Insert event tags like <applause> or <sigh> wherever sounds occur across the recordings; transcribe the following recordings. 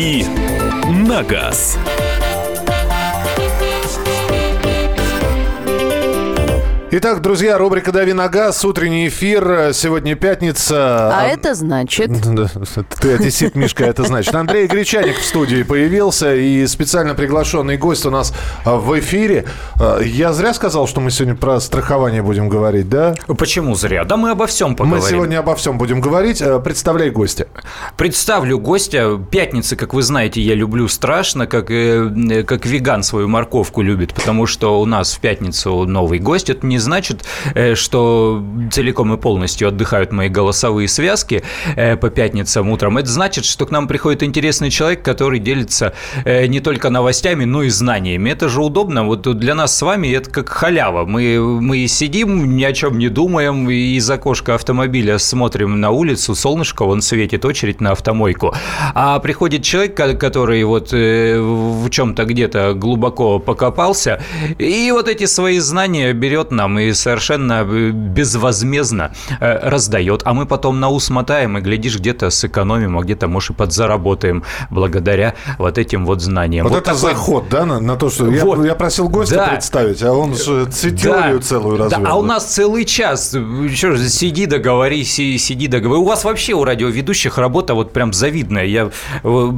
«Дави на газ». Итак, друзья, рубрика «Дави на газ», утренний эфир, сегодня пятница. А это значит... <laughs> Ты одессит, Мишка, это значит. Андрей Гречаник в студии появился, и специально приглашенный гость у нас а, в эфире. А, я зря сказал, что мы сегодня про страхование будем говорить, да? Почему зря? Да мы обо всем поговорим. Мы сегодня обо всем будем говорить. Представляй гостя. Представлю гостя. Пятницы, как вы знаете, я люблю страшно, как, э, как веган свою морковку любит, потому что у нас в пятницу новый гость. Это не значит, э, что целиком и полностью отдыхают мои голосовые связки э, по пятницам утром. Это значит, что к нам приходит интересный человек, который делится э, не только новостями, но и знаниями. Это же удобно. Вот для нас с вами это как халява. Мы, мы сидим, ни о чем не думаем, из окошка автомобиля смотрим на улицу, солнышко, он светит, очередь на автомойку. А приходит человек, который вот в чем-то где-то глубоко покопался, и вот эти свои знания берет нам нам и совершенно э, безвозмездно э, раздает, а мы потом на ус мотаем и, глядишь, где-то сэкономим, а где-то, может, и подзаработаем благодаря вот этим вот знаниям. Вот, вот это такой... заход, да, на, на то, что вот. я, я просил гостя да. представить, а он же теорию да. целую развел. Да, а у нас целый час. Еще же, сиди, договорись, сиди, договори. У вас вообще у радиоведущих работа вот прям завидная. Я э,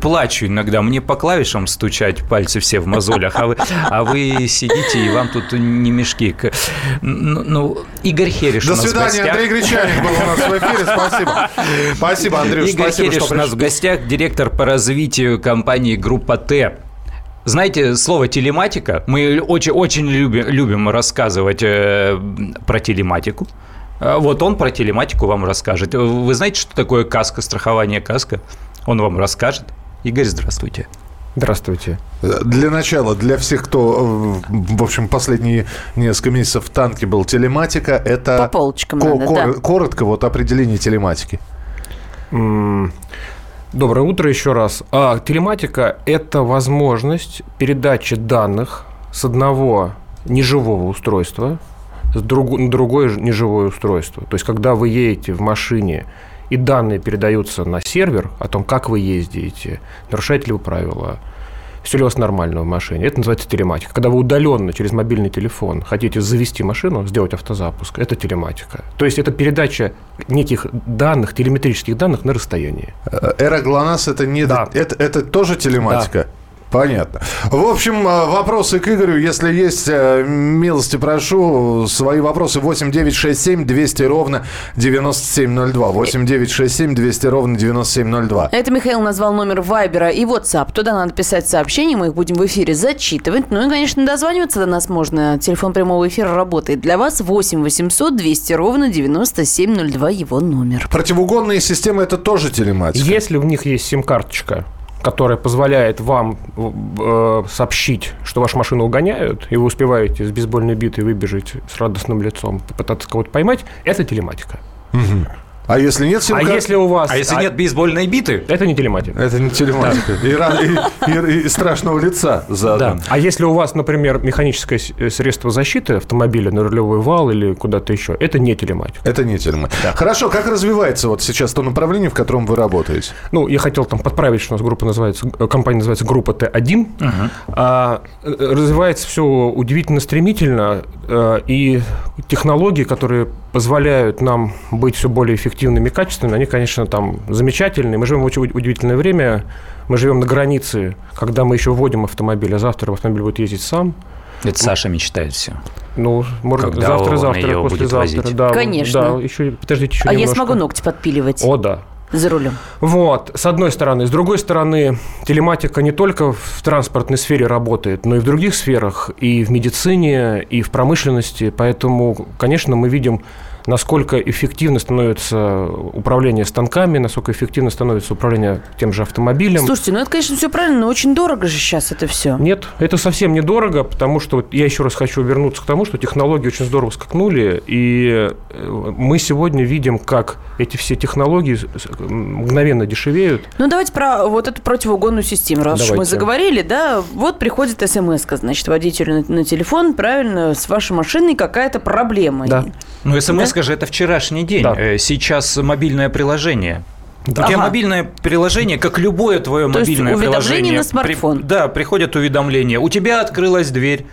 плачу иногда. Мне по клавишам стучать пальцы все в мозолях, а вы, а вы сидите, и вам тут не мешки ну, ну, Игорь Хериш До свидания, Андрей Гречаник был у нас в эфире. Спасибо. Спасибо, Андрей. Игорь спасибо, Хериш у нас в гостях, директор по развитию компании «Группа Т». Знаете, слово телематика, мы очень, очень любим, любим рассказывать э, про телематику. А вот он про телематику вам расскажет. Вы знаете, что такое каска, страхование каска? Он вам расскажет. Игорь, здравствуйте. Здравствуйте. Для начала, для всех, кто, э, в общем, последние несколько месяцев в танке был, телематика – это… По полочкам ко- надо, кор- да. Коротко, вот определение телематики. Доброе утро еще раз. А, телематика – это возможность передачи данных с одного неживого устройства с друг, на другое неживое устройство. То есть, когда вы едете в машине – и данные передаются на сервер о том, как вы ездите, нарушаете ли вы правила, все ли у вас нормально в машине. Это называется телематика. Когда вы удаленно через мобильный телефон хотите завести машину, сделать автозапуск, это телематика. То есть это передача неких данных, телеметрических данных на расстоянии. Э, эра ГЛОНАСС это не да. это, это тоже телематика? Да. Понятно. В общем, э, вопросы к Игорю. Если есть, э, милости прошу. Свои вопросы 8 9 6 7 200 ровно 9702. 8 9 6 7 200 ровно 9702. Это Михаил назвал номер Вайбера и WhatsApp. Туда надо писать сообщения, мы их будем в эфире зачитывать. Ну и, конечно, дозваниваться до нас можно. Телефон прямого эфира работает для вас. 8 800 200 ровно 9702 его номер. Противоугонные системы это тоже телематика? Если у них есть сим-карточка, которая позволяет вам э, сообщить, что вашу машину угоняют, и вы успеваете с бейсбольной битой выбежать с радостным лицом, попытаться кого-то поймать, это телематика. Угу. А если нет сим А если у вас... А если а... нет бейсбольной биты? Это не телематика. Это не телематика. И, и, и, и страшного лица заодно. Да. А если у вас, например, механическое э, средство защиты автомобиля на рулевой вал или куда-то еще, это не телематика. Это не телематика. Да. Хорошо, как развивается вот сейчас то направление, в котором вы работаете? Ну, я хотел там подправить, что у нас группа называется, э, компания называется группа Т1. Угу. А, э, развивается все удивительно стремительно, и технологии, которые позволяют нам быть все более эффективными и качественными, они, конечно, там замечательные. Мы живем в очень удивительное время, мы живем на границе, когда мы еще вводим автомобиль, а завтра автомобиль будет ездить сам. Это Саша мечтает все. Ну, может, Когда завтра, завтра, послезавтра. Да, Конечно. Да, еще, подождите, еще А немножко. я смогу ногти подпиливать. О, да за рулем. Вот, с одной стороны. С другой стороны, телематика не только в транспортной сфере работает, но и в других сферах, и в медицине, и в промышленности. Поэтому, конечно, мы видим насколько эффективно становится управление станками, насколько эффективно становится управление тем же автомобилем. Слушайте, ну это, конечно, все правильно, но очень дорого же сейчас это все. Нет, это совсем недорого, потому что вот я еще раз хочу вернуться к тому, что технологии очень здорово скакнули, и э, мы сегодня видим, как эти все технологии мгновенно дешевеют. Ну давайте про вот эту противоугонную систему, раз давайте. уж мы заговорили, да, вот приходит смс значит, водителю на, на телефон, правильно, с вашей машиной какая-то проблема. Да. Ну, смс да? же это вчерашний день. Да. Э, сейчас мобильное приложение Да. У тебя мобильное приложение, как любое твое То мобильное есть приложение. на смартфон. При, да, приходят уведомления. У тебя открылась дверь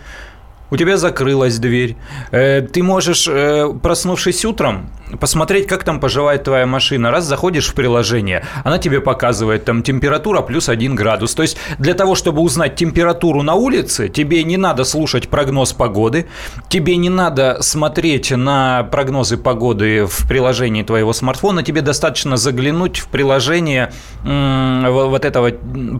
у тебя закрылась дверь. Э, ты можешь, э, проснувшись утром, посмотреть, как там поживает твоя машина. Раз заходишь в приложение, она тебе показывает там температура плюс 1 градус. То есть для того, чтобы узнать температуру на улице, тебе не надо слушать прогноз погоды, тебе не надо смотреть на прогнозы погоды в приложении твоего смартфона, тебе достаточно заглянуть в приложение вот этого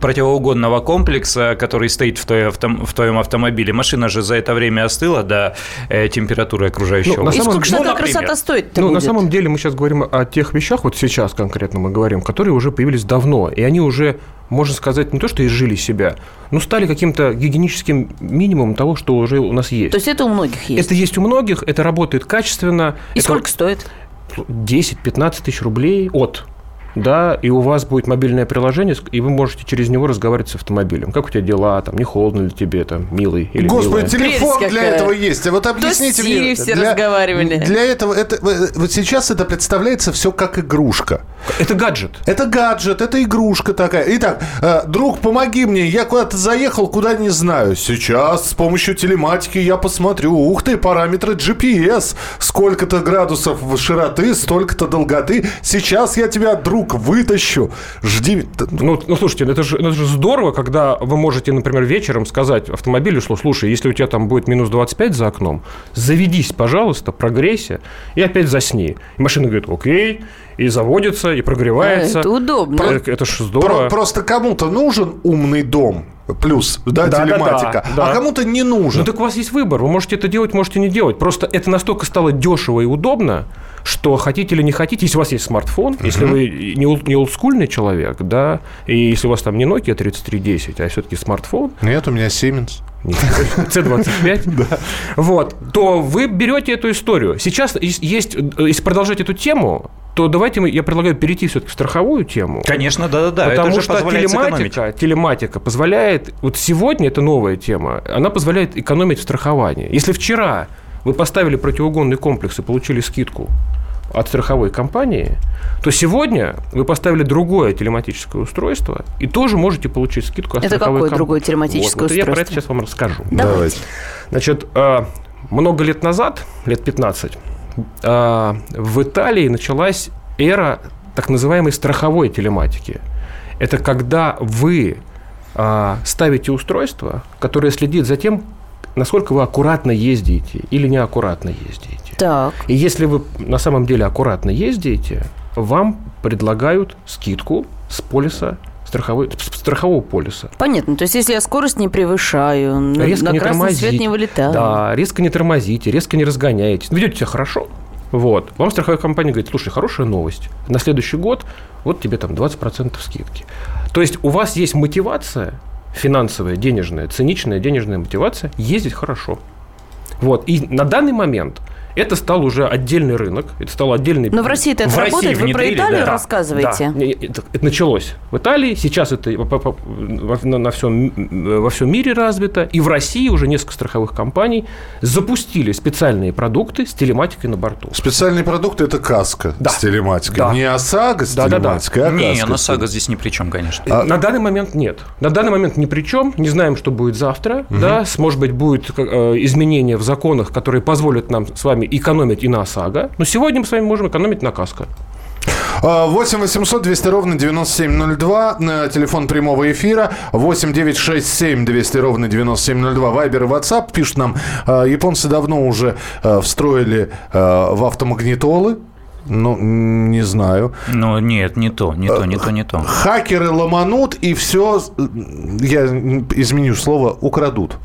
противоугодного комплекса, который стоит в, твоем автомобиле. Машина же за это время остыла до э, температуры окружающего. Ну, на самом... И сколько же ну, такая красота стоит Ну, будет? На самом деле мы сейчас говорим о тех вещах, вот сейчас конкретно мы говорим, которые уже появились давно, и они уже можно сказать, не то, что изжили себя, но стали каким-то гигиеническим минимумом того, что уже у нас есть. То есть это у многих есть? Это есть у многих, это работает качественно. И это сколько стоит? 10-15 тысяч рублей от да, и у вас будет мобильное приложение, и вы можете через него разговаривать с автомобилем. Как у тебя дела, там, не холодно ли тебе, там, милый или Господи, милая. телефон Прелесть для этого есть. А вот объясните мне. все для, разговаривали. Для этого, это, вот сейчас это представляется все как игрушка. Это гаджет. Это гаджет, это игрушка такая. Итак, э, друг, помоги мне, я куда-то заехал, куда не знаю. Сейчас с помощью телематики я посмотрю. Ух ты, параметры GPS. Сколько-то градусов широты, столько-то долготы. Сейчас я тебя, друг, рук вытащу. Жди. Ну, ну слушайте, это же, это же здорово, когда вы можете, например, вечером сказать автомобилю, что, слушай, если у тебя там будет минус 25 за окном, заведись, пожалуйста, прогрейся и опять засни. И машина говорит, окей, и заводится, и прогревается. Это удобно. Про, это же здорово. Про, просто кому-то нужен умный дом, плюс, да, да телематика, да, да, да. а кому-то не нужен. Ну так у вас есть выбор, вы можете это делать, можете не делать. Просто это настолько стало дешево и удобно, что хотите или не хотите, если у вас есть смартфон, uh-huh. если вы не, не олдскульный человек, да, и если у вас там не Nokia 3310, а все-таки смартфон. Нет, у меня Siemens. C25, <laughs> <laughs> да. вот, то вы берете эту историю. Сейчас есть, если продолжать эту тему, то давайте мы, я предлагаю перейти все-таки в страховую тему. Конечно, да-да-да. Потому это что телематика, телематика позволяет, вот сегодня это новая тема, она позволяет экономить в страховании. Если вчера вы поставили противоугонный комплекс и получили скидку от страховой компании, то сегодня вы поставили другое телематическое устройство и тоже можете получить скидку от это страховой компании. Это какое другое телематическое вот, устройство? Вот я про это сейчас вам расскажу. Давайте. Значит, а, много лет назад, лет 15, а, в Италии началась эра так называемой страховой телематики. Это когда вы а, ставите устройство, которое следит за тем, насколько вы аккуратно ездите или неаккуратно ездите. Так. И если вы на самом деле аккуратно ездите, вам предлагают скидку с полиса страховой, страхового полиса. Понятно. То есть, если я скорость не превышаю, резко на не красный свет не вылетаю. Да, резко не тормозите, резко не разгоняетесь. Ведете себя хорошо, вот. Вам страховая компания говорит, слушай, хорошая новость. На следующий год вот тебе там 20% скидки. То есть у вас есть мотивация финансовая, денежная, циничная денежная мотивация ездить хорошо. Вот. И на данный момент это стал уже отдельный рынок, это стал отдельный... Но в России это в работает, России вы про Италию да. рассказываете? Да, это, это началось в Италии, сейчас это на, на всем, во всем мире развито, и в России уже несколько страховых компаний запустили специальные продукты с телематикой на борту. Специальные продукты – это каска да. с телематикой, да. не ОСАГО с да, телематикой, да, да. а каска. Не, ОСАГО здесь ни при чем, конечно. А... На данный момент нет. На данный момент ни при чем, не знаем, что будет завтра, угу. да, может быть, будет э, изменения в законах, которые позволят нам с вами экономить и на ОСАГО, но сегодня мы с вами можем экономить на КАСКО. 8 800 200 ровно 9702. Телефон прямого эфира. 8 967 200 ровно 9702. Вайбер и WhatsApp. Пишут нам, а, японцы давно уже а, встроили а, в автомагнитолы ну, не знаю. Ну, нет, не то, не то, не то, не то. Хакеры ломанут и все, я изменю слово, украдут.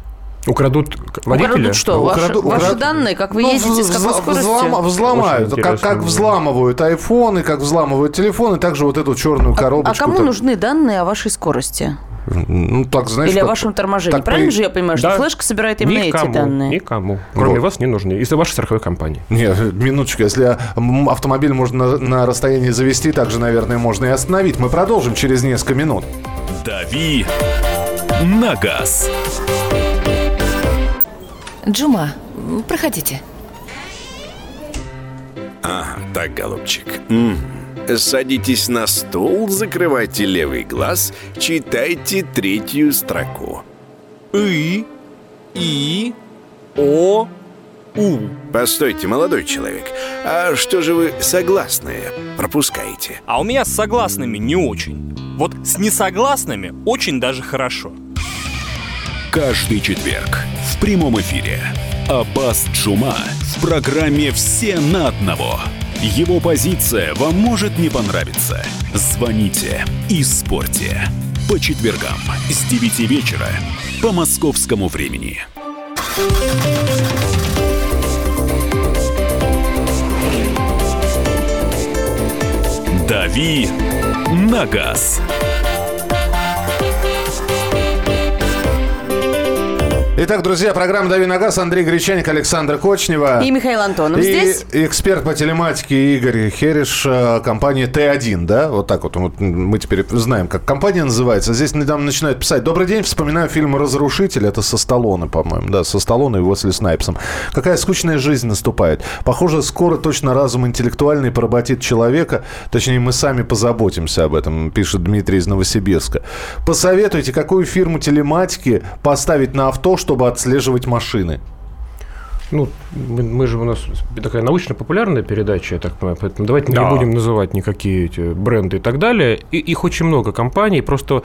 Украдут водителя? Украдут что? Украду, ваши, украд... ваши данные, как вы ну, ездите, с какой скоростью? Взлом, взломают. Как, как взламывают айфоны, как взламывают телефоны, также вот эту черную а, коробочку. А кому так... нужны данные о вашей скорости? Ну, так, знаешь, Или о вашем торможении. Так Правильно по... же я понимаю, что да, флешка собирает именно никому, эти данные? Никому. Кроме вот. вас не нужны. Из-за вашей страховой компании. Нет, минуточку. Если автомобиль можно на, на расстоянии завести, также, наверное, можно и остановить. Мы продолжим через несколько минут. Дави на газ. Джума, проходите. Ага, так, голубчик. М-м. Садитесь на стул, закрывайте левый глаз, читайте третью строку. И, И, О, У. Постойте, молодой человек, а что же вы согласные пропускаете? А у меня с согласными не очень. Вот с несогласными очень даже хорошо. Каждый четверг в прямом эфире Аббас Джума в программе «Все на одного». Его позиция вам может не понравиться. Звоните и спорьте. По четвергам с 9 вечера по московскому времени. «Дави на газ». Итак, друзья, программа «Дави на газ». Андрей Гречаник, Александр Кочнева. И Михаил Антонов и здесь. эксперт по телематике Игорь Хереш, э, компания Т1, да? Вот так вот, вот мы теперь знаем, как компания называется. Здесь недавно начинают писать. Добрый день, вспоминаю фильм «Разрушитель». Это со Сталлоне, по-моему. Да, со Сталлоне и Уэсли Снайпсом. Какая скучная жизнь наступает. Похоже, скоро точно разум интеллектуальный поработит человека. Точнее, мы сами позаботимся об этом, пишет Дмитрий из Новосибирска. Посоветуйте, какую фирму телематики поставить на авто, чтобы отслеживать машины? Ну, мы, мы же у нас такая научно-популярная передача, я так понимаю, поэтому давайте Да. не будем называть никакие эти бренды и так далее. И, их очень много компаний, просто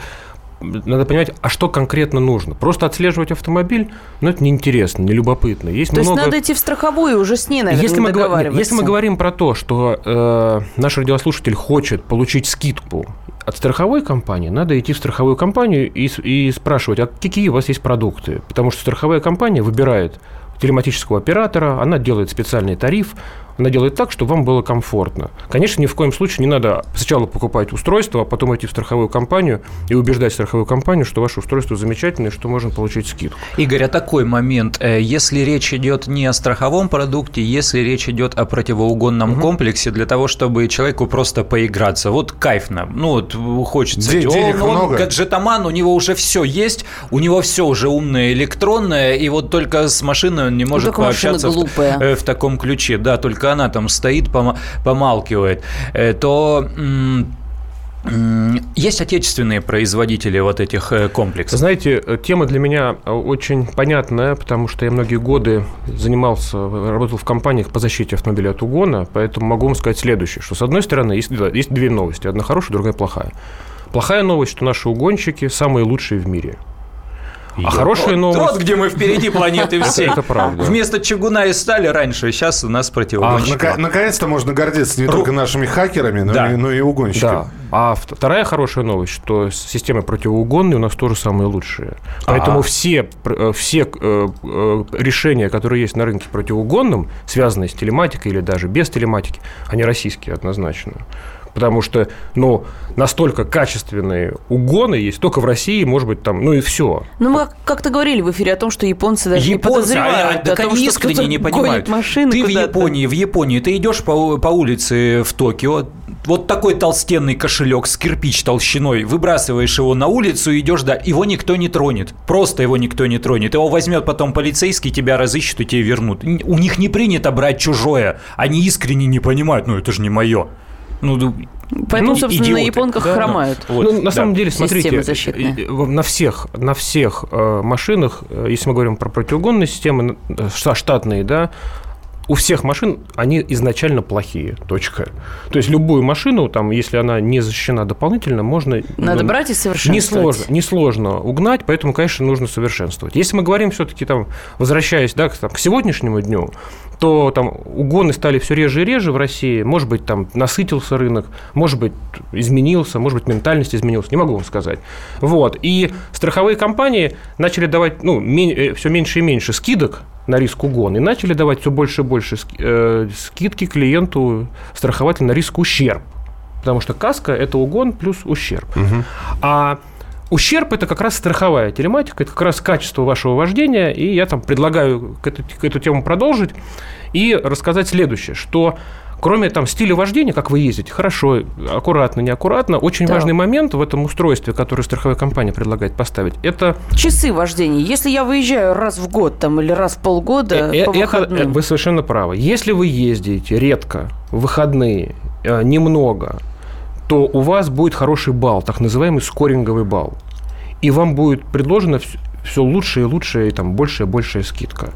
надо понимать, а что конкретно нужно. Просто отслеживать автомобиль, ну, это неинтересно, не любопытно. Есть То есть много... надо идти в страховую уже с ней, наверное, если мы, договариваться. если мы говорим про то, что э, наш радиослушатель хочет получить скидку от страховой компании, надо идти в страховую компанию и, и спрашивать, а какие у вас есть продукты. Потому что страховая компания выбирает телематического оператора, она делает специальный тариф, она делает так, чтобы вам было комфортно. Конечно, ни в коем случае не надо сначала покупать устройство, а потом идти в страховую компанию и убеждать страховую компанию, что ваше устройство замечательное, и что можно получить скидку. Игорь, а такой момент, э, если речь идет не о страховом продукте, если речь идет о противоугонном комплексе, для того, чтобы человеку просто поиграться, вот кайфно, ну вот хочется, Де- он, денег он много. гаджетоман, у него уже все есть, у него все уже умное, электронное, и вот только с машиной он не может машина пообщаться в- э, в таком ключе, да, только она там стоит, пома- помалкивает, э, то есть отечественные производители вот этих э, комплексов. Знаете, э, тема для меня очень понятная, потому что я многие годы занимался, работал в компаниях по защите автомобиля от угона, поэтому могу вам сказать следующее, что с одной стороны есть, есть две новости, одна хорошая, другая плохая. Плохая новость, что наши угонщики самые лучшие в мире. А хорошая Вот, новость... вот где мы впереди планеты <laughs> всей. Это правда. Вместо чугуна и стали раньше, сейчас у нас Ах, противогонщики. нака- наконец-то можно гордиться не только нашими хакерами, но, и, угонщиками. Да. А вт- вторая хорошая новость, что системы противоугонные у нас тоже самые лучшие. Поэтому все, пр- э, все э, э, решения, которые есть на рынке противоугонном, связанные с телематикой или даже без телематики, они российские однозначно. Потому что, ну, настолько качественные угоны есть только в России, может быть, там, ну и все. Ну, мы как-то говорили в эфире о том, что японцы даже не Японцы, подозревают а, а, так о том, они что не гонит понимают. машины ты в. Японии, в Японии, ты идешь по, по улице в Токио, вот такой толстенный кошелек с кирпич толщиной, выбрасываешь его на улицу и идешь, да, его никто не тронет, просто его никто не тронет. Его возьмет потом полицейский, тебя разыщут и тебе вернут. У них не принято брать чужое, они искренне не понимают, ну это же не мое. Ну, Поэтому, ну, собственно, на идиоты. японках Да, хромают. вот, ну, на да. самом деле, смотрите, на всех, на всех э, машинах, э, если мы говорим про противоугонные системы, э, шта- штатные, да, у всех машин они изначально плохие. Точка. То есть любую машину, там, если она не защищена дополнительно, можно Надо ну, брать и совершенствовать. Несложно, несложно угнать, поэтому, конечно, нужно совершенствовать. Если мы говорим все-таки, там, возвращаясь да, к, там, к сегодняшнему дню, то там угоны стали все реже и реже в России. Может быть, там насытился рынок, может быть, изменился, может быть, ментальность изменилась, не могу вам сказать. Вот. И страховые компании начали давать ну, все меньше и меньше скидок на риск угона и начали давать все больше и больше э, скидки клиенту страхователю на риск ущерб. Потому что каска – это угон плюс ущерб. А ущерб – это как раз страховая телематика, это как раз качество вашего вождения. И я там предлагаю к эту, к эту тему продолжить и рассказать следующее, что кроме там стиля вождения, как вы ездите, хорошо, аккуратно, неаккуратно, очень Да. важный момент в этом устройстве, которое страховая компания предлагает поставить, это Часы вождения. Если я выезжаю раз в год там, или раз в полгода Э, по это- выходным, вы совершенно правы. Если вы ездите редко, в выходные, э, немного, то у вас будет хороший балл, так называемый скоринговый балл. И вам будет предложено все лучше и лучше, и там большая и большая скидка.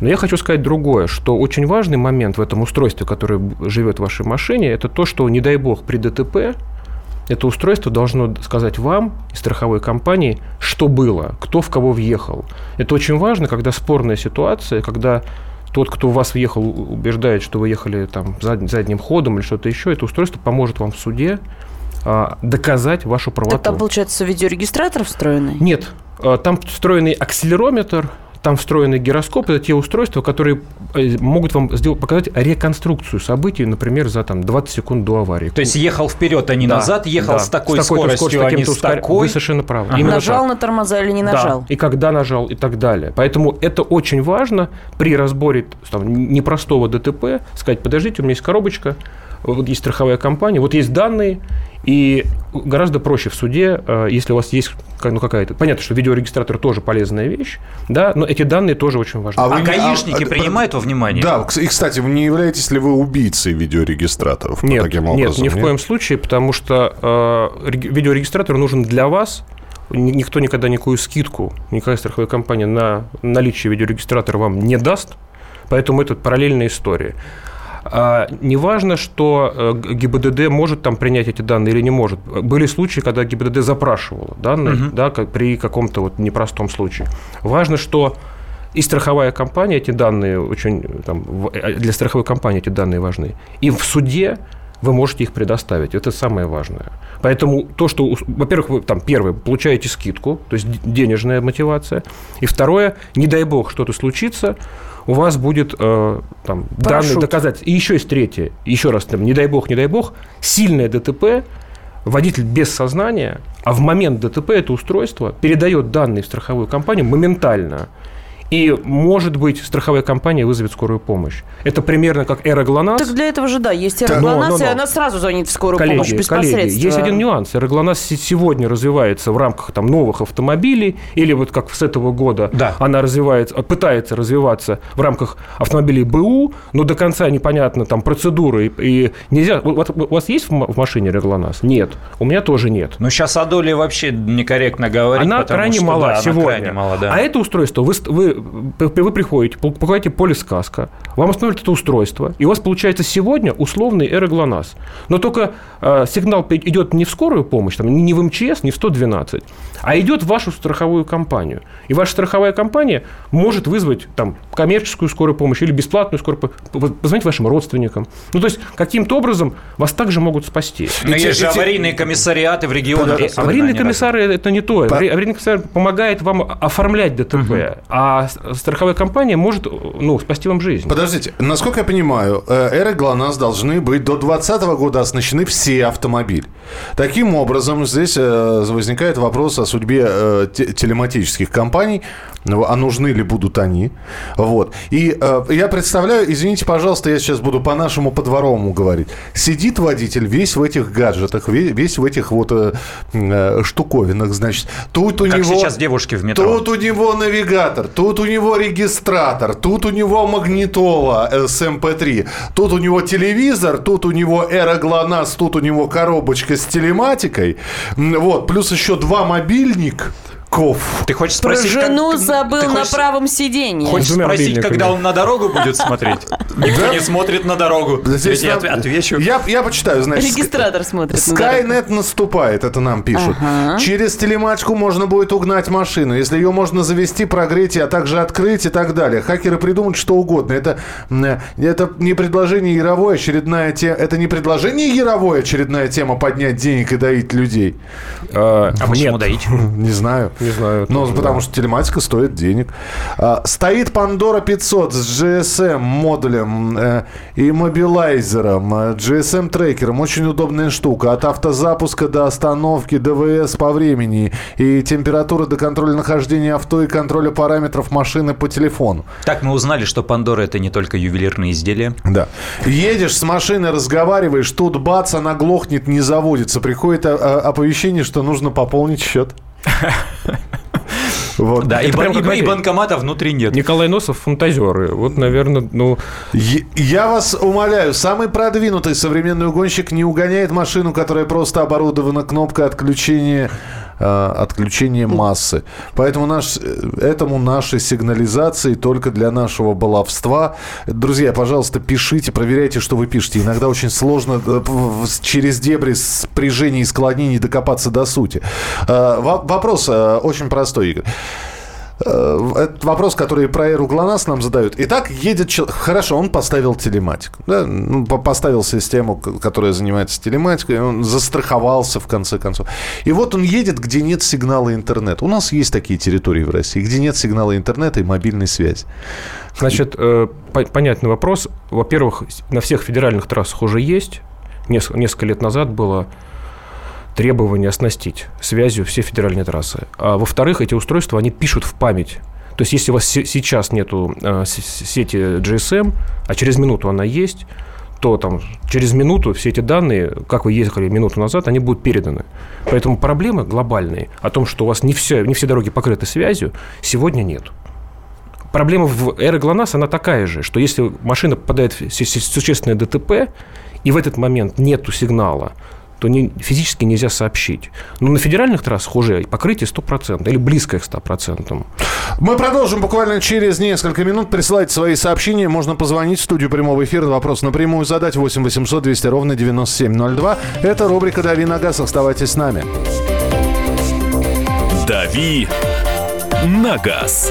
Но я хочу сказать другое, что очень важный момент в этом устройстве, которое живет в вашей машине, это то, что, не дай бог, при ДТП это устройство должно сказать вам и страховой компании, что было, кто в кого въехал. Это очень важно, когда спорная ситуация, когда тот, кто у вас въехал, убеждает, что вы ехали там задним ходом или что-то еще, это устройство поможет вам в суде доказать вашу правоту. Так там, получается, видеорегистратор встроенный? Нет. А, там встроенный акселерометр, там встроенный гироскоп. Это те устройства, которые э, могут вам сделать, показать реконструкцию событий, например, за там, 20 секунд до аварии. То есть ехал вперед, а не да, назад, ехал да. с такой, с такой скоростью, а не с такой. Вы совершенно правы. Ага. Нажал так. на тормоза или не нажал. Да, и когда нажал, и так далее. Поэтому это очень важно при разборе там, непростого ДТП сказать, подождите, у меня есть коробочка, вот есть страховая компания, вот есть данные, и гораздо проще в суде, э, если у вас есть ну, какая-то... Понятно, что видеорегистратор тоже полезная вещь, да, но эти данные тоже очень важны. А, вы, а гаишники а, принимают во внимание? Да, и, кстати, не являетесь ли вы убийцей видеорегистраторов? Нет, таким образом, нет, ни нет? в коем случае, потому что э, видеорегистратор нужен для вас, никто никогда никакую скидку, никакая страховая компания на наличие видеорегистратора вам не даст, поэтому это параллельная история. А, неважно, что э, ГИБДД может там принять эти данные или не может. Были случаи, когда ГИБДД запрашивала данные, угу. да, как при каком-то вот непростом случае. Важно, что и страховая компания эти данные очень там, э, для страховой компании эти данные важны. И в суде вы можете их предоставить. Это самое важное. Поэтому то, что, во-первых, вы там первое получаете скидку, то есть денежная мотивация, и второе, не дай бог что-то случится, у вас будет э, там, данные доказать. И еще есть третье, еще раз, там, не дай бог, не дай бог, сильное ДТП, водитель без сознания, а в момент ДТП это устройство передает данные в страховую компанию моментально – и, может быть, страховая компания вызовет скорую помощь. Это примерно как эра ГЛОНАСС. Так для этого же, да, есть эра ГЛОНАСС, и она сразу звонит в скорую коллеги, помощь без коллеги, есть один нюанс. Эра ГЛОНАСС сегодня развивается в рамках там, новых автомобилей, или вот как с этого года да. она развивается, пытается развиваться в рамках автомобилей БУ, но до конца непонятно там процедуры. И нельзя... У вас есть в машине эра ГЛОНАСС? Нет. У меня тоже нет. Но сейчас о доле вообще некорректно говорить. Она крайне что, мала да, сегодня. Крайне мала, да. А это устройство вы, вы вы приходите, покупаете полис каска, вам установят это устройство, и у вас получается сегодня условный эроглонасс. Но только э, сигнал идет не в скорую помощь, там, не в МЧС, не в 112, а идет в вашу страховую компанию. И ваша страховая компания может вызвать там, коммерческую скорую помощь или бесплатную скорую помощь, позвонить вашим родственникам. Ну, то есть, каким-то образом вас также могут спасти. Но есть же аварийные комиссариаты в регионах. Аварийные комиссары – это не то. Аварийный комиссар помогает вам оформлять ДТП, а страховая компания может ну, спасти вам жизнь. Подождите, насколько я понимаю, э, эры ГЛОНАСС должны быть до 2020 года оснащены все автомобили. Таким образом, здесь э, возникает вопрос о судьбе э, телематических компаний, ну, а нужны ли будут они. Вот. И я представляю, извините, пожалуйста, я сейчас буду по-нашему по-дворовому говорить. Сидит водитель весь в этих гаджетах, весь в этих вот штуковинах, значит. Тут у как него... сейчас девушки в метро. Тут у него навигатор, тут у него регистратор, тут у него магнитола с MP3, тут у него телевизор, тут у него Эра ГЛОНАСС, тут у него коробочка с телематикой. Вот, плюс еще два мобильник Ков. Ты хочешь спросить... Про жену как... забыл хочешь... на правом сиденье. Хочешь спросить, когда он на дорогу будет смотреть? <laughs> Никто не смотрит на дорогу. Здесь я отвечу. Я, почитаю, значит... Регистратор смотрит Skynet наступает, это нам пишут. Через телематику можно будет угнать машину, если ее можно завести, прогреть, а также открыть и так далее. Хакеры придумают что угодно. Это, это не предложение Яровой, очередная тема... Это не предложение Яровой, очередная тема поднять денег и доить людей. А, а почему доить? <laughs> Не знаю. Не знаю. Ну, потому что телематика стоит денег. А, стоит Pandora 500 с GSM модулем э, и мобилайзером, э, GSM трекером. Очень удобная штука. От автозапуска до остановки, ДВС по времени и температура до контроля нахождения авто и контроля параметров машины по телефону. Так мы узнали, что Pandora это не только ювелирные изделия. Да. Едешь с машиной, разговариваешь, тут бац, она глохнет, не заводится. Приходит оповещение, что нужно пополнить счет. <laughs> Вот. Да, и, прям, и, и банкомата внутри нет. Николай Носов фантазеры. Вот, наверное, ну... Я, я вас умоляю, самый продвинутый современный угонщик не угоняет машину, которая просто оборудована кнопкой отключения отключение массы. Поэтому наш, э, этому наши сигнализации только для нашего баловства. Друзья, пожалуйста, пишите, проверяйте, что вы пишете. Иногда очень сложно э, через дебри спряжений и склонений докопаться до сути. Вопрос очень простой, Игорь. Э, этот вопрос, который про эру ГЛОНАСС нам задают. Итак, едет человек... Хорошо, он поставил телематику. Да? Ну, поставил систему, которая занимается телематикой. Он застраховался, в конце концов. И вот он едет, где нет сигнала интернета. У нас есть такие территории в России, где нет сигнала интернета и мобильной связи. Значит, э, понятный вопрос. Во-первых, на всех федеральных трассах уже есть. Несколько, несколько лет назад было требование оснастить связью все федеральные трассы. А во-вторых, эти устройства, они пишут в память. То есть, если у вас сейчас нету э, сети GSM, а через минуту она есть, то там через минуту все эти данные, как вы ехали минуту назад, они будут переданы. Поэтому проблемы глобальные о том, что у вас не все, не все дороги покрыты связью, сегодня нет. Проблема в эре ГЛОНАСС, она такая же, что если машина попадает в существенное ДТП, и в этот момент нету сигнала, то не, физически нельзя сообщить. Но на федеральных трассах уже покрытие 100% или близкое к 100%. Мы продолжим буквально через несколько минут. Присылайте свои сообщения. Можно позвонить в студию прямого эфира. Вопрос напрямую задать 8 800 200 ровно 9702. Это рубрика «Дави на газ». Оставайтесь с нами. «Дави на газ».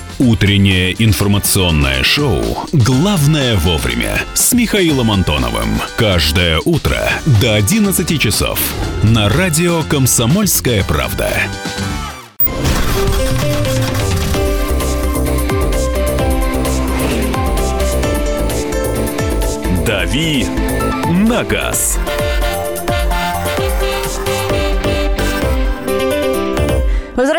Утреннее информационное шоу «Главное вовремя» с Михаилом Антоновым. Каждое утро до 11 часов на радио «Комсомольская правда». «Дави на газ».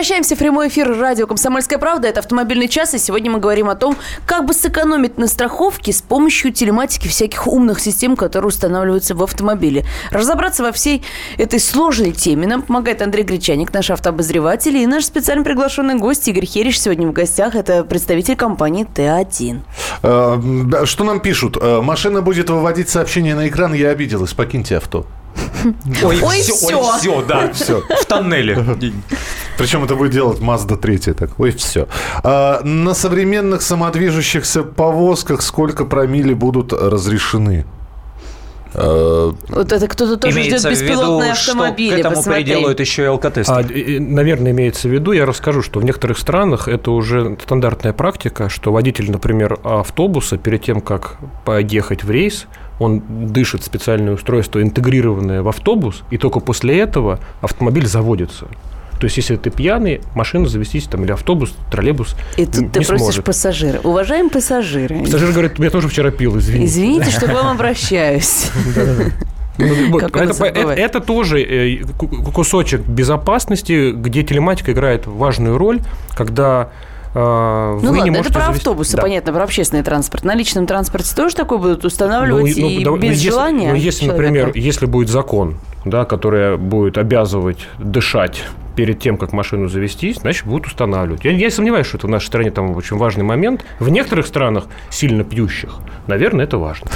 Возвращаемся в прямой эфир радио «Комсомольская правда». Это «Автомобильный час», и сегодня мы говорим о том, как бы сэкономить на страховке с помощью телематики всяких умных систем, которые устанавливаются в автомобиле. Разобраться во всей этой сложной теме нам помогает Андрей Гречаник, наш автообозреватель, и наш специально приглашенный гость Игорь Хериш сегодня в гостях. Это представитель компании Т1. Э, что нам пишут? Э, машина будет выводить сообщение на экран «Я обиделась, покиньте авто». Ой, ой, все, все. ой, все, да, все, в тоннеле. Причем это будет делать Mazda 3. Так, ой, все. А, на современных самодвижущихся повозках сколько промили будут разрешены? А, вот это кто-то тоже имеется ждет беспилотные виду, автомобили. Что к этому посмотреть. приделают еще и алкотесты. А, наверное, имеется в виду, я расскажу, что в некоторых странах это уже стандартная практика, что водитель, например, автобуса перед тем, как поехать в рейс, он дышит специальное устройство, интегрированное в автобус, и только после этого автомобиль заводится. То есть, если ты пьяный, машину завестись там или автобус, троллейбус И тут ты просишь сможет. пассажира. Уважаемые пассажиры. Пассажир говорит, я тоже вчера пил, извините. Извините, что к вам обращаюсь. <laughs> Ну, это, это тоже э, кусочек безопасности, где телематика играет важную роль, когда а, ну ладно, это про завести... автобусы, да. понятно, про общественный транспорт. На личном транспорте тоже такое будут устанавливать ну, и ну, без если, желания Ну, если, человека. например, если будет закон, да, который будет обязывать дышать перед тем, как машину завести, значит, будут устанавливать. Я, я сомневаюсь, что это в нашей стране там очень важный момент. В некоторых странах, сильно пьющих, наверное, это важно.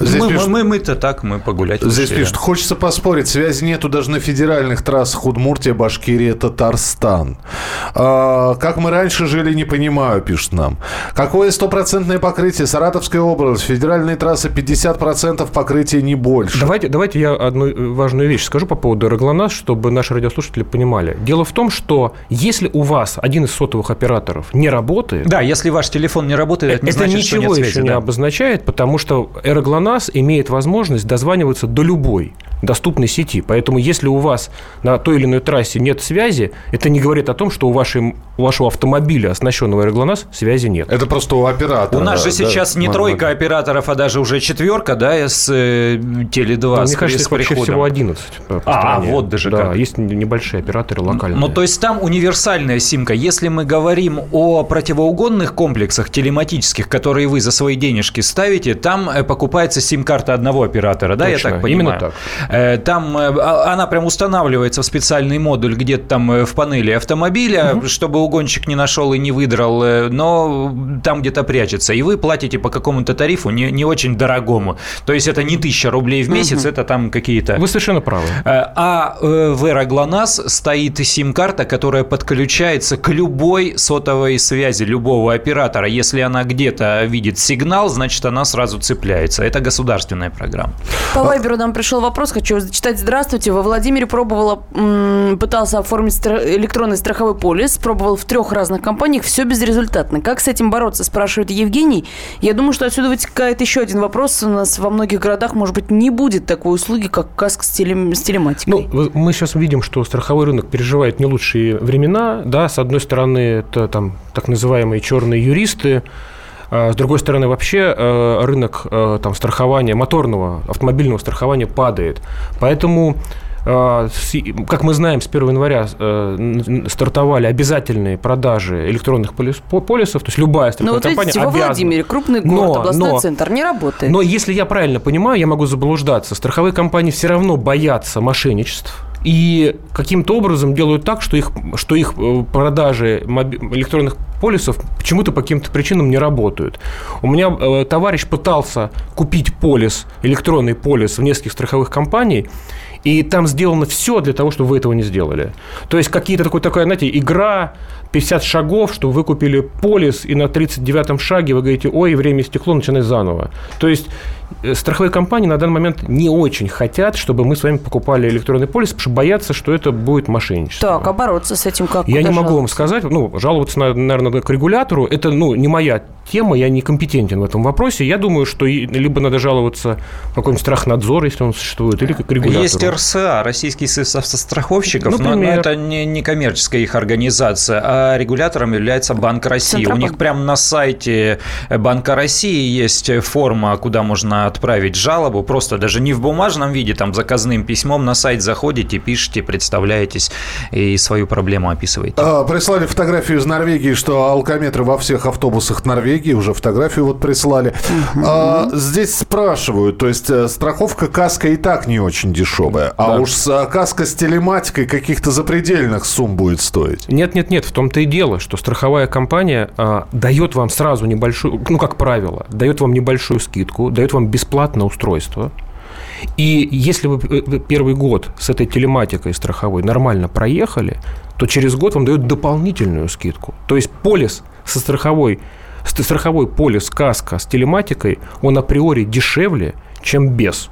Здесь мы, пишут, мы, мы-то так, мы погулять. Здесь решили. пишут, хочется поспорить, связи нету даже на федеральных трассах Удмуртия, Башкирия, Татарстан. А, как мы раньше жили, не понимаю, пишут нам. Какое стопроцентное покрытие? Саратовская область, федеральные трассы 50% покрытия, не больше. Давайте, давайте я одну э, важную вещь скажу по поводу Роглонас, чтобы наши радиослушатели понимали. Дело в том, что если у вас один из сотовых операторов не работает... Да, если ваш телефон не работает, это не это значит, ничего что нет связи, еще да. не обозначает, потому что Эроглонас имеет возможность дозваниваться до любой доступной сети. Поэтому если у вас на той или иной трассе нет связи, это не говорит о том, что у, вашей, у вашего автомобиля, оснащенного Аэроглонасс, связи нет. Это просто у оператора. У нас же да, сейчас не тройка операторов, а даже уже четверка, да, с э, Теле2. Ну, с, мне кажется, с их вообще всего 11 по А, вот даже Да, как. есть небольшие операторы локальные. Ну, то есть там универсальная симка. Если мы говорим о противоугонных комплексах телематических, которые вы за свои денежки ставите, там э, покупается сим-карта одного оператора, да, Точно, я так понимаю? именно так. Э, Там э, а- она прям устанавливается в специальный модуль где-то там э, в панели автомобиля, чтобы угонщик не нашел и не выдрал, но там где-то прячется. И вы платите по какому-то тарифу не, не очень дорогому. То есть это не тысяча рублей в месяц, это там какие-то... Вы совершенно правы. А в Аэроглонасс стоит сим-карта, которая подключается к любой сотовой связи любого оператора. Если она где-то видит сигнал, значит, она сразу цепляется. Это государственная программа. По Вайберу нам пришел вопрос, хочу зачитать. Здравствуйте. Во Владимире пробовала, пытался оформить стра- электронный страховой полис, пробовал в трех разных компаниях, все безрезультатно. Как с этим бороться, спрашивает Евгений. Я думаю, что отсюда вытекает еще один вопрос. У нас во многих городах, может быть, не будет такой услуги, как каск с, телем- с телематикой. Ну, мы сейчас видим, что страховой рынок переживает не лучшие времена. Да, с одной стороны, это там так называемые черные юристы, с другой стороны, вообще э, рынок э, там, страхования, моторного, автомобильного страхования падает. Поэтому э, как мы знаем, с 1 января стартовали обязательные продажи электронных полис- по- полисов, то есть любая Но страховая Ну, вот компания видите, во обязана. Владимире крупный город, Но- областной но- центр, не работает. но если я правильно понимаю, я могу заблуждаться. Страховые компании все равно боятся мошенничеств. И каким-то образом делают так, что их, что их э, продажи электронных полисов почему-то по каким-то причинам не работают. У меня э, товарищ пытался купить полис, электронный полис в нескольких страховых компаний, и там сделано все для того, чтобы вы этого не сделали. То есть какие-то такой, такая, знаете, игра, 50 шагов, чтобы вы купили полис, и на 39-м шаге вы говорите, ой, время истекло, начинай заново. То есть э, страховые компании на данный момент не очень хотят, чтобы мы с вами покупали электронный полис, потому что боятся, что это будет мошенничество. Так, а бороться с этим как? Я не могу вам жаловаться? сказать, ну, жаловаться, на- наверное, к регулятору. Это, ну, не моя тема, я не компетентен в этом вопросе. Я думаю, что либо надо жаловаться в какой-нибудь страхнадзор, если он существует, или к регулятору. Есть РСА, Российский союз автостраховщиков, Ну, но, но например. это не, не коммерческая их организация, а регулятором является Банк России. У Центробанк. них прямо на сайте Банка России есть форма, куда можно отправить жалобу, просто даже не в бумажном виде, там заказным письмом на сайт заходите, пишите, представляетесь и свою проблему описываете. А, Прислали фотографию из Норвегии, что алкометры во всех автобусах Норвегии, уже фотографию вот прислали. А, здесь спрашивают, то есть э, страховка каска и так не очень дешевая, а Да. уж с, а, каска с телематикой каких-то запредельных сумм будет стоить. Нет, нет, нет, в том-то и дело, что страховая компания а, дает вам сразу небольшую, ну, как правило, дает вам небольшую скидку, дает вам бесплатное устройство. И если вы э, первый год с этой телематикой страховой нормально проехали, то через год вам дают дополнительную скидку. То есть полис со страховой, ст- страховой полис каска с телематикой, он априори дешевле, чем без.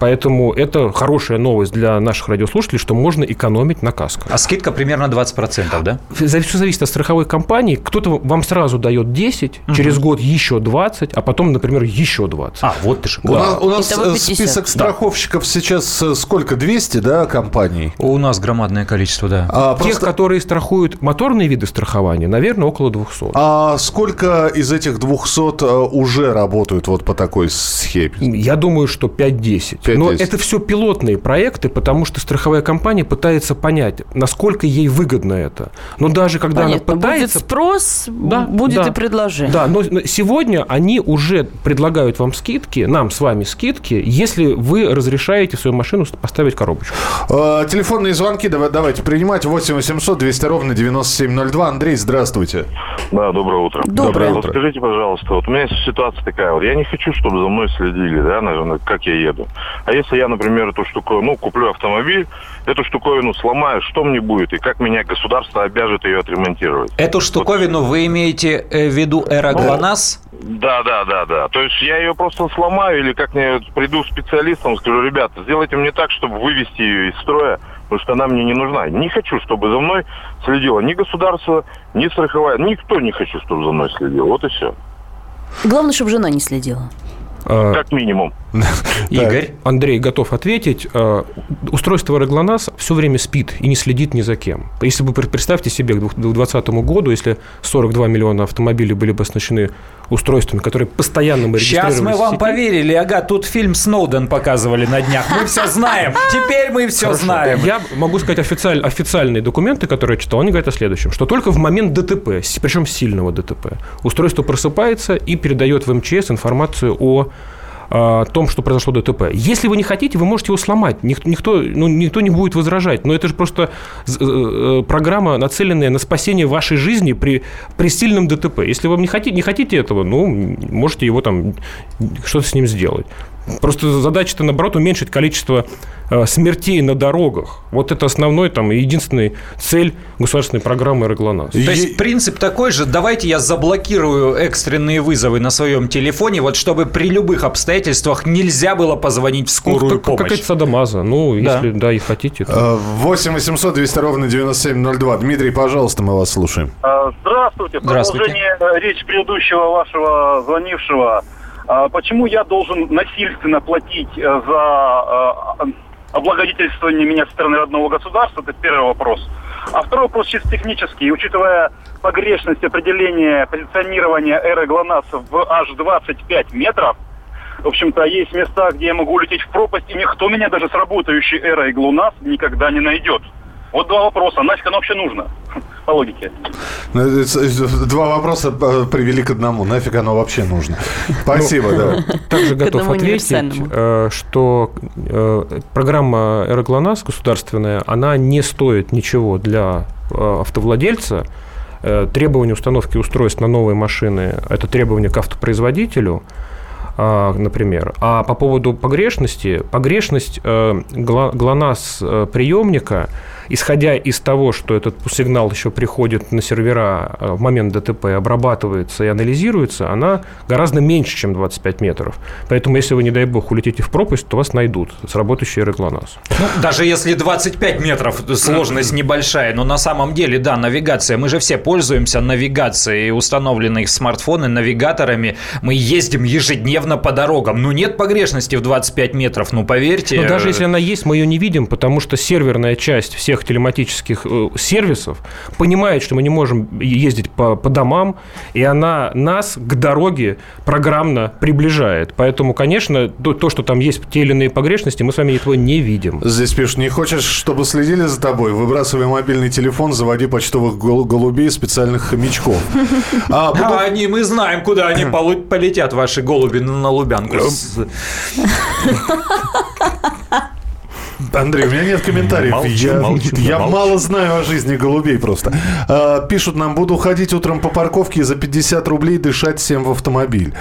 Поэтому это хорошая новость для наших радиослушателей, что можно экономить на касках. А скидка примерно 20%, да? Все зависит от страховой компании. Кто-то вам сразу дает 10, через год еще 20, а потом, например, еще 20. А, вот ты же. У нас, у нас, э, 50. список страховщиков сейчас э, сколько? 200, да, компаний? У нас громадное количество, да. А, Тех, просто- которые страхуют моторные виды страхования, наверное, около 200. а сколько из этих 200 э, уже работают вот по такой схеме? Я думаю, что 5-10. Но 5-10. это все пилотные проекты, потому что страховая компания пытается понять, насколько ей выгодно это. Но даже когда Понятно, она пытается... будет спрос, Да, будет да. и предложение. Да, но сегодня они уже предлагают вам скидки, нам с вами скидки, если вы разрешаете в свою машину поставить коробочку. Э, Телефонные звонки давай- давайте принимать. 8 800 200 ровно 9702. Андрей, здравствуйте. Да, доброе утро. Доброе утро. Скажите, пожалуйста, вот у меня есть ситуация такая, вот я не хочу, чтобы за мной следили, да, наверное, как я еду. А если я, например, эту штуковину, ну, куплю автомобиль, эту штуковину сломаю, что мне будет? И как меня государство обяжет ее отремонтировать? Эту штуковину вы имеете э, в виду Эроглонасс? Да, да, да, да. То есть я ее просто сломаю или как мне приду специалистам, скажу, ребята, сделайте мне так, чтобы вывести ее из строя, потому что она мне не нужна. Не хочу, чтобы за мной следило ни государство, ни страховая, никто не хочу, чтобы за мной следил. Вот и все. Главное, чтобы жена не следила. А, Как минимум. <laughs> Игорь. Андрей готов ответить. Э, устройство Реглонас все время спит и не следит ни за кем. Если вы представьте себе к 2020 году, если 42 миллиона автомобилей были бы оснащены устройствами, которые постоянно мы Сейчас мы вам поверили. Ага, тут фильм Сноуден показывали на днях. Мы все знаем. <laughs> Теперь мы все Хорошо. знаем. Я могу сказать официаль, официальные документы, которые я читал. Они говорят о следующем, что только в момент ДТП, причем сильного ДТП, устройство просыпается и передает в МЧС информацию о о том, что произошло ДТП. Если вы не хотите, вы можете его сломать. Никто, никто, ну, никто не будет возражать. Но это же просто э, э, программа, нацеленная на спасение вашей жизни при, при сильном ДТП. Если вы не хотите, не хотите этого, ну, можете его там что-то с ним сделать. Просто задача-то, наоборот, уменьшить количество э, смертей на дорогах. Вот это основной, там, единственная цель государственной программы «Аэроглонасс». То есть принцип такой же, давайте я заблокирую экстренные вызовы на своем телефоне, вот чтобы при любых обстоятельствах нельзя было позвонить в скорую ну, помощь. Какая-то садомаза. Ну, да. если, да, и хотите. То... 8 800 200 ровно 9702. Дмитрий, пожалуйста, мы вас слушаем. А, здравствуйте. Здравствуйте. Продолжение э, речи предыдущего вашего звонившего – почему я должен насильственно платить э, за э, облагодетельствование меня со стороны родного государства? Это первый вопрос. А второй вопрос чисто технический. Учитывая погрешность определения позиционирования эры ГЛОНАСС в аж 25 метров, в общем-то, есть места, где я могу улететь в пропасть, и никто меня даже с работающей эрой ГЛОНАСС никогда не найдет. Вот два вопроса. Нафиг оно вообще нужно? <laughs> По логике. Ну, два вопроса э, привели к одному. Нафиг оно вообще нужно? <laughs> Спасибо, да. Также готов ответить, э, что э, программа «Эроглонас» государственная, она не стоит ничего для автовладельца. Требование установки устройств на новые машины – это требование к автопроизводителю – а, например. А по поводу погрешности, погрешность э, ГЛОНАСС э, приемника, исходя из того, что этот сигнал еще приходит на сервера э, в момент ДТП, обрабатывается и анализируется, она гораздо меньше, чем 25 метров. Поэтому, если вы, не дай бог, улетите в пропасть, то вас найдут с работающей ГЛОНАСС. Ну, даже если 25 метров, <laughs> сложность небольшая, но на самом деле, да, навигация. Мы же все пользуемся навигацией, установленной в смартфоны, навигаторами. Мы ездим ежедневно по дорогам. Ну, нет погрешности в 25 метров, ну, поверьте. Но даже если она есть, мы ее не видим, потому что серверная часть всех телематических э, сервисов понимает, что мы не можем ездить по, по домам, и она нас к дороге программно приближает. Поэтому, конечно, то, то, что там есть те или иные погрешности, мы с вами этого не видим. Здесь пишут, не хочешь, чтобы следили за тобой? Выбрасывай мобильный телефон, заводи почтовых голубей, специальных хомячков. <laughs> А, буду... а они, мы знаем, куда они полетят, ваши голуби на Лубянку. <laughs> <laughs> Андрей, у меня нет комментариев. Молчу, я молчу, я молчу. мало знаю о жизни голубей просто. А, пишут нам, буду ходить утром по парковке и за 50 рублей дышать всем в автомобиль.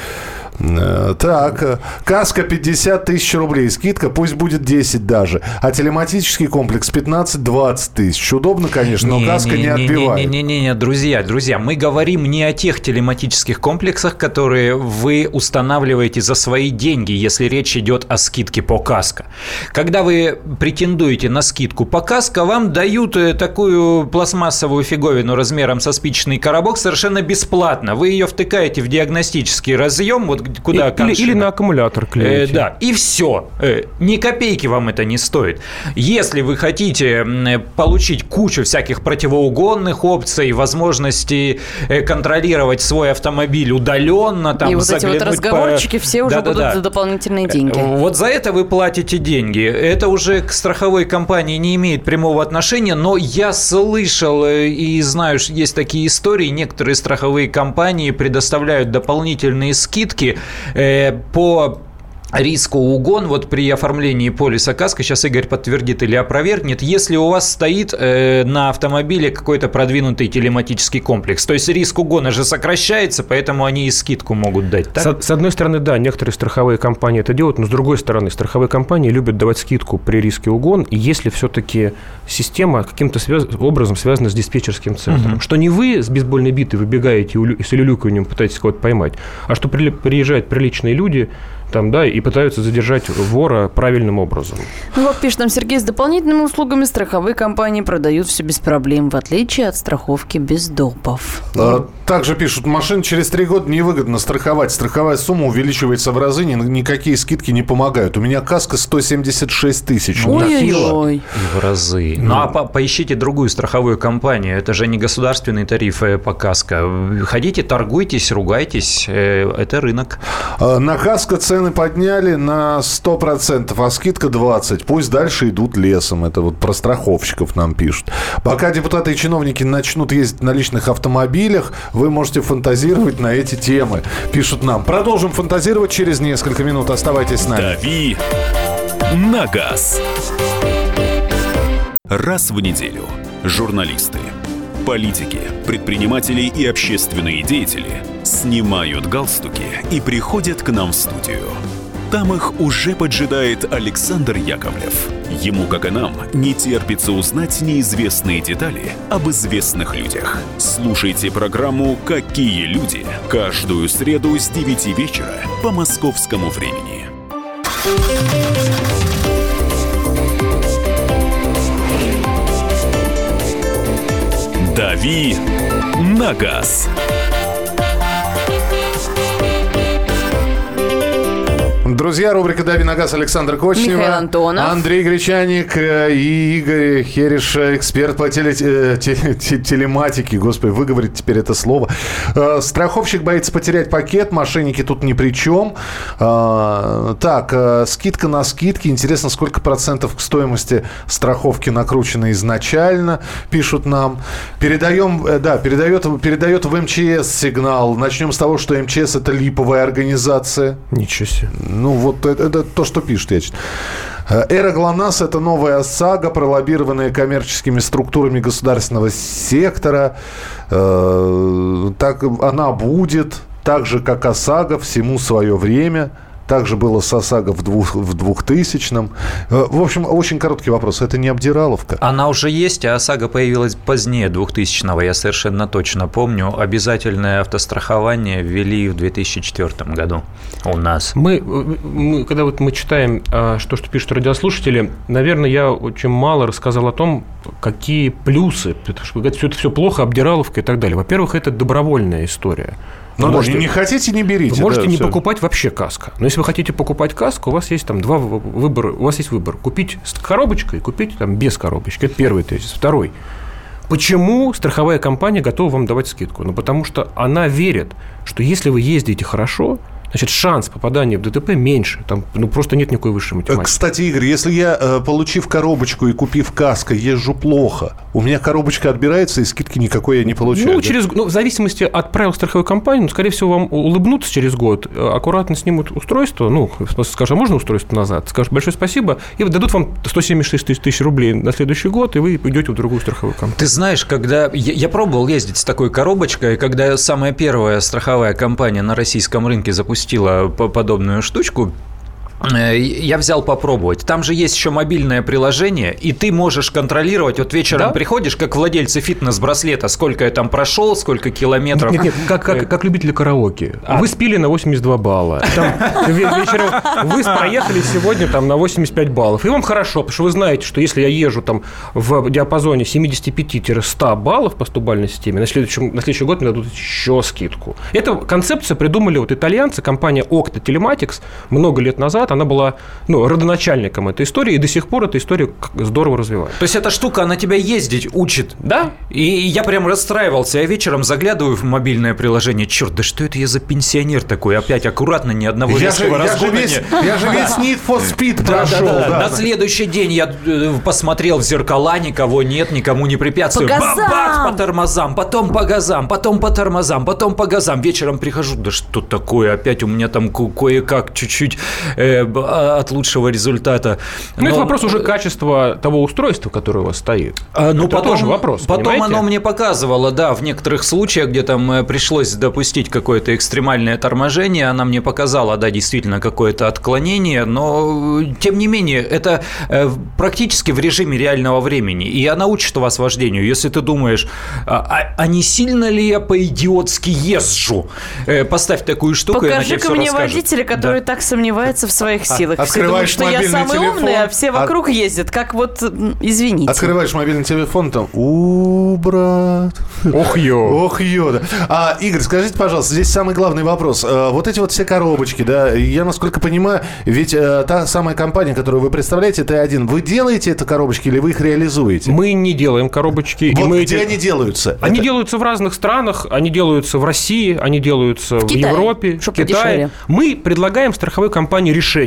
Э, так, каска 50 тысяч рублей, скидка пусть будет 10 даже, а телематический комплекс 15-20 тысяч. Удобно, конечно, но не, каска не, не отбивает. Не-не-не, друзья, друзья, мы говорим не о тех телематических комплексах, которые вы устанавливаете за свои деньги, если речь идет о скидке по каско. Когда вы претендуете на скидку по каско, вам дают э, такую пластмассовую фиговину размером со спичечный коробок совершенно бесплатно. Вы ее втыкаете в диагностический разъем, вот куда или, или на аккумулятор клеите. Э, да, и все. Э, ни копейки вам это не стоит. Если вы хотите получить кучу всяких противоугонных опций, возможности э, контролировать свой автомобиль удаленно, там, и вот эти вот разговорчики по... все уже да, будут да, да. за дополнительные деньги. Э, вот за это вы платите деньги. Это уже к страховой компании не имеет прямого отношения, но я слышал э, и знаю, что есть такие истории. Некоторые страховые компании предоставляют дополнительные скидки э, по риску угон вот при оформлении полиса КАСКО, сейчас Игорь подтвердит или опровергнет, если у вас стоит э, на автомобиле какой-то продвинутый телематический комплекс. То есть риск угона же сокращается, поэтому они и скидку могут дать. Так? С, с одной стороны, да, некоторые страховые компании это делают, но с другой стороны, страховые компании любят давать скидку при риске угон, если все-таки система каким-то связ... образом связана с диспетчерским центром. Угу. Что не вы с бейсбольной битой выбегаете и с улюлюканьем пытаетесь кого-то поймать, а что при... приезжают приличные люди, там, да, и пытаются задержать вора правильным образом. Ну, вот пишет нам Сергей, с дополнительными услугами страховые компании продают все без проблем, в отличие от страховки без допов. А, также пишут, машин через три года невыгодно страховать. Страховая сумма увеличивается в разы, никакие скидки не помогают. У меня каска 176 тысяч. Ой-ой-ой. В разы. Ну, а по поищите другую страховую компанию. Это же не государственный тариф э, по каско. Ходите, торгуйтесь, ругайтесь. Э, это рынок. А, на каско цены подняли на 100%, а скидка 20%. Пусть дальше идут лесом. Это вот про страховщиков нам пишут. Пока депутаты и чиновники начнут ездить на личных автомобилях, вы можете фантазировать на эти темы. Пишут нам. Продолжим фантазировать через несколько минут. Оставайтесь с нами. Дави на газ. Раз в неделю журналисты, политики, предприниматели и общественные деятели снимают галстуки и приходят к нам в студию. Там их уже поджидает Александр Яковлев. Ему, как и нам, не терпится узнать неизвестные детали об известных людях. Слушайте программу «Какие люди» каждую среду с 9 вечера по московскому времени. «Дави на газ». Друзья, рубрика «Дави на газ» Александр Кочнева. Михаил Антонов. Андрей Гречаник э, и Игорь Хереш, эксперт по теле, э, телематике. Господи, выговорить теперь это слово. Э, страховщик боится потерять пакет, мошенники тут ни при чем. Так, скидка на скидки. Интересно, сколько процентов к стоимости страховки накручено изначально, пишут нам. Передаем, да, передает, передает в МЧС сигнал. Начнем с того, что МЧС это липовая организация. Ничего себе. Ну, вот это, это то, что пишет, я. Э, Эра ГЛОНАСС – это новая сага, пролоббированная коммерческими структурами государственного сектора. Э, так она будет, так же, как ОСАГО, всему свое время – также было с ОСАГО в, двух, в 2000-м. Э, в общем, очень короткий вопрос. Это не обдираловка? Она уже есть, а ОСАГО появилась позднее 2000-го. Я совершенно точно помню. Обязательное автострахование ввели в 2004 году у нас. Мы, мы когда вот мы читаем, а, что, что пишут радиослушатели, наверное, я очень мало рассказал о том, какие плюсы, потому что все это все плохо, обдираловка и так далее. Во-первых, это добровольная история. Ну, можете, не хотите, не берите. Вы можете да, не все. покупать вообще каско. Но если вы хотите покупать каску, у вас есть там два выбора. У вас есть выбор. Купить с коробочкой и купить там без коробочки. Это первый тезис. Второй. Почему страховая компания готова вам давать скидку? Ну, потому что она верит, что если вы ездите хорошо, значит, шанс попадания в ДТП меньше. Там ну, просто нет никакой высшей математики. Кстати, Игорь, если я, э, получив коробочку и купив каско, езжу плохо, у меня коробочка отбирается, и скидки никакой я не получаю. Ну, да? через, ну в зависимости от правил страховой компании, ну, скорее всего, вам улыбнутся через год, э, аккуратно снимут устройство, ну, скажут, а можно устройство назад? Скажут, большое спасибо, и дадут вам 176 тысяч, тысяч рублей на следующий год, и вы идете в другую страховую компанию. Ты знаешь, когда... Я, я пробовал ездить с такой коробочкой, когда самая первая страховая компания на российском рынке запустила запустила подобную штучку, я взял попробовать. Там же есть еще мобильное приложение, и ты можешь контролировать. Вот вечером да? приходишь, как владельцы фитнес-браслета, сколько я там прошел, сколько километров. Нет, нет, как, как, как любители караоке. А. Вы спили на 82 балла. Там, вечером вы проехали сегодня там на 85 баллов. И вам хорошо, потому что вы знаете, что если я езжу там в диапазоне 75-100 баллов по стубальной системе, на следующий, на следующий год мне дадут еще скидку. Эту концепцию придумали вот итальянцы, компания Octa Telematics много лет назад назад она была ну, родоначальником этой истории, и до сих пор эта история здорово развивается. То есть эта штука, она тебя ездить учит, да? И я прям расстраивался. Я вечером заглядываю в мобильное приложение. Черт, да что это я за пенсионер такой? Опять аккуратно, ни одного я резкого же, я же весь, Я же весь Need for Speed прошел. Да, да, да. На следующий день я э, посмотрел в зеркала, никого нет, никому не препятствую. По газам! Бах, по тормозам, потом по газам, потом по тормозам, потом по газам. Вечером прихожу, да что такое? Опять у меня там кое-как чуть-чуть э, э, от лучшего результата. Но, Но это вопрос уже качества того устройства, которое у вас стоит. А, ну, это потом, тоже вопрос. Потом понимаете? оно мне показывало, да, в некоторых случаях, где там э, пришлось допустить какое-то экстремальное торможение, она мне показала, да, действительно какое-то отклонение, но тем не менее это практически в режиме реального времени, и она учит вас вождению. Если ты думаешь, а, а, а не сильно ли я по-идиотски езжу? Э, поставь такую штуку, Покажи-ка мне расскажет. водителя, который да. так сомневается в своих а, силах. Все думают, что я самый телефон, умный, а все вокруг от... ездят. Как вот, извините. Открываешь мобильный телефон, там, у, брат. Ох, ё. Ох, ё, да. А, Игорь, скажите, пожалуйста, здесь самый главный вопрос. А, вот эти вот все коробочки, да, я, насколько понимаю, ведь а, та самая компания, которую вы представляете, Т1, вы делаете это коробочки или вы их реализуете? Мы не делаем коробочки. Вот мы где эти... они делаются? Они это... делаются в разных странах, они делаются в России, они делаются в, в Европе, в Китае. Подешевле. Мы предлагаем страховой компании решение.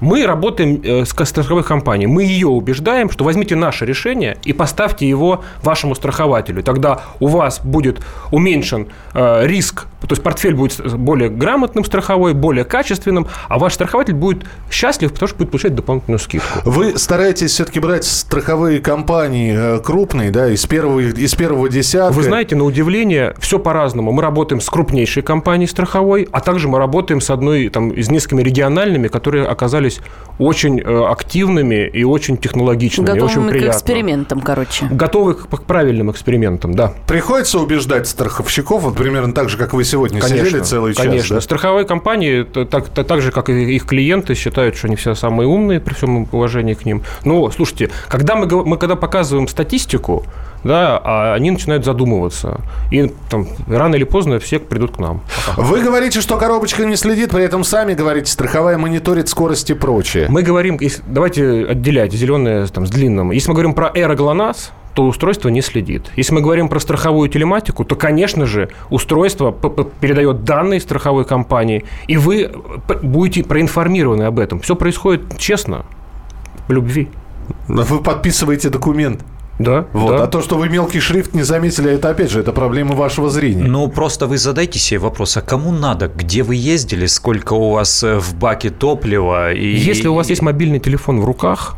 Мы работаем э, с страховой компанией, мы ее убеждаем, что возьмите наше решение и поставьте его вашему страхователю. Тогда у вас будет уменьшен э, риск, то есть портфель будет более грамотным страховой, более качественным, а ваш страхователь будет счастлив, потому что будет получать дополнительную скидку. Вы стараетесь все-таки брать страховые компании э, крупные, да, из первого, из первого десятка? Вы знаете, на удивление, все по-разному. Мы работаем с крупнейшей компанией страховой, а также мы работаем с одной там, из несколькими региональными, которые оказались очень э, активными и очень технологичными. Готовыми очень приятно. к экспериментам, короче. Готовы к, к правильным экспериментам, да. Приходится убеждать страховщиков, вот примерно так же, как вы сегодня конечно, сидели целый час. Конечно. Да? Страховые компании, так, так, так же, как и их клиенты, считают, что они все самые умные, при всем уважении к ним. Но, слушайте, когда мы, мы когда показываем статистику, да, а они начинают задумываться. И там рано или поздно все придут к нам. Вы говорите, что коробочка не следит, при этом сами говорите, страховая мониторит скорость и прочее. Мы говорим, давайте отделять зеленое там, с длинным. Если мы говорим про аэроглонасс, то устройство не следит. Если мы говорим про страховую телематику, то, конечно же, устройство передает данные страховой компании, и вы будете проинформированы об этом. Все происходит честно, в любви. Вы подписываете документ. Да, вот. да. А то, что вы мелкий шрифт не заметили, это опять же, это проблема вашего зрения. Ну, просто вы задайте себе вопрос, а кому надо, где вы ездили, сколько у вас э, в баке топлива? И... Если у вас есть мобильный телефон в руках,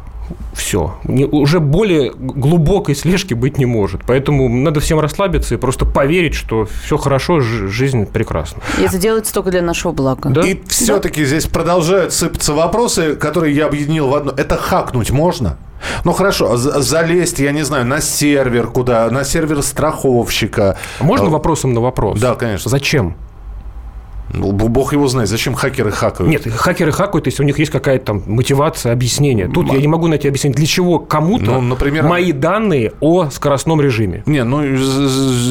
все. Не, уже более глубокой слежки быть не может. Поэтому надо всем расслабиться и просто поверить, что все хорошо, жизнь прекрасна. И это делается только для нашего блага. Да? И все-таки да. здесь продолжают сыпаться вопросы, которые я объединил в одно. Это хакнуть можно? Ну хорошо, залезть, я не знаю, на сервер куда, на сервер страховщика. Можно э, вопросом на вопрос? Да, конечно. Зачем? Ну, бог его знает, зачем хакеры хакают? Нет, хакеры хакают, если у них есть какая-то там мотивация, объяснение. Тут М- я не могу найти объяснение, для чего кому-то ну, например, мои данные о скоростном режиме. Не, ну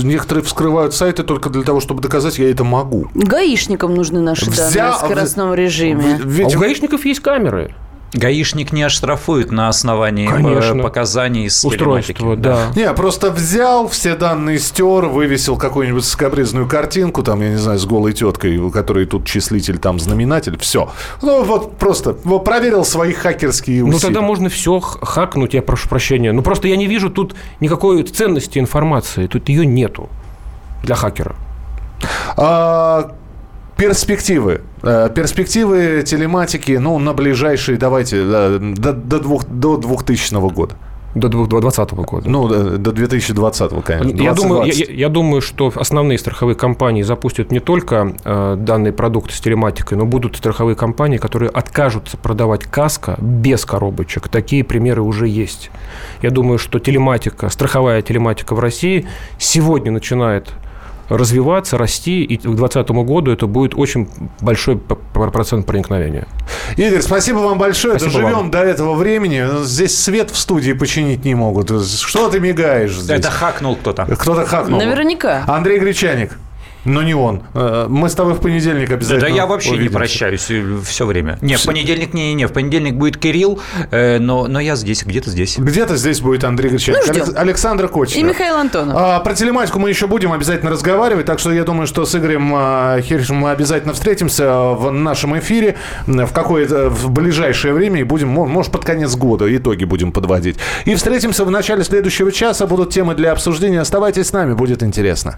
некоторые вскрывают сайты только для того, чтобы доказать, я это могу. Гаишникам нужны наши Взя... данные о скоростном режиме. Ведь... А у гаишников есть камеры. Гаишник не оштрафует на основании э, Конечно. показаний с Устройство, да. Не, просто взял, все данные стер, вывесил какую-нибудь скобрезную картинку, там, я не знаю, с голой теткой, у которой тут числитель, там, знаменатель, все. Ну, вот просто вот, проверил свои хакерские усилия. Ну, тогда можно все хакнуть, я прошу прощения. Ну, просто я не вижу тут никакой ценности информации, тут ее нету для хакера. А, Перспективы. Э, перспективы телематики, ну, на ближайшие, давайте, э, до, до, двух, до 2000 года. До 2020 года. Ну, до, до 2020, конечно. 2020. Я, думаю, я, я думаю, что основные страховые компании запустят не только э, данные продукты с телематикой, но будут страховые компании, которые откажутся продавать каско без коробочек. Такие примеры уже есть. Я думаю, что телематика, страховая телематика в России сегодня начинает развиваться, расти, и к 2020 году это будет очень большой процент проникновения. Игорь, спасибо вам большое. Спасибо Доживем вам. до этого времени. Здесь свет в студии починить не могут. Что ты мигаешь здесь? Это хакнул кто-то. Кто-то хакнул. Наверняка. Андрей Гречаник. Но не он. Э, мы с тобой в понедельник обязательно Да, да я вообще увидимся. не прощаюсь все время. Не, в понедельник не, не, в понедельник будет Кирилл, э, но, но я здесь, где-то здесь. Где-то здесь будет Андрей Гречаник. Ну, Александр Кочнев. И Михаил Антонов. А, про телематику мы еще будем обязательно разговаривать, так что я думаю, что с Игорем а, Хершем мы обязательно встретимся в нашем эфире в какое-то в ближайшее время и будем, может, под конец года итоги будем подводить. И встретимся в начале следующего часа. Будут темы для обсуждения. Оставайтесь с нами, будет интересно.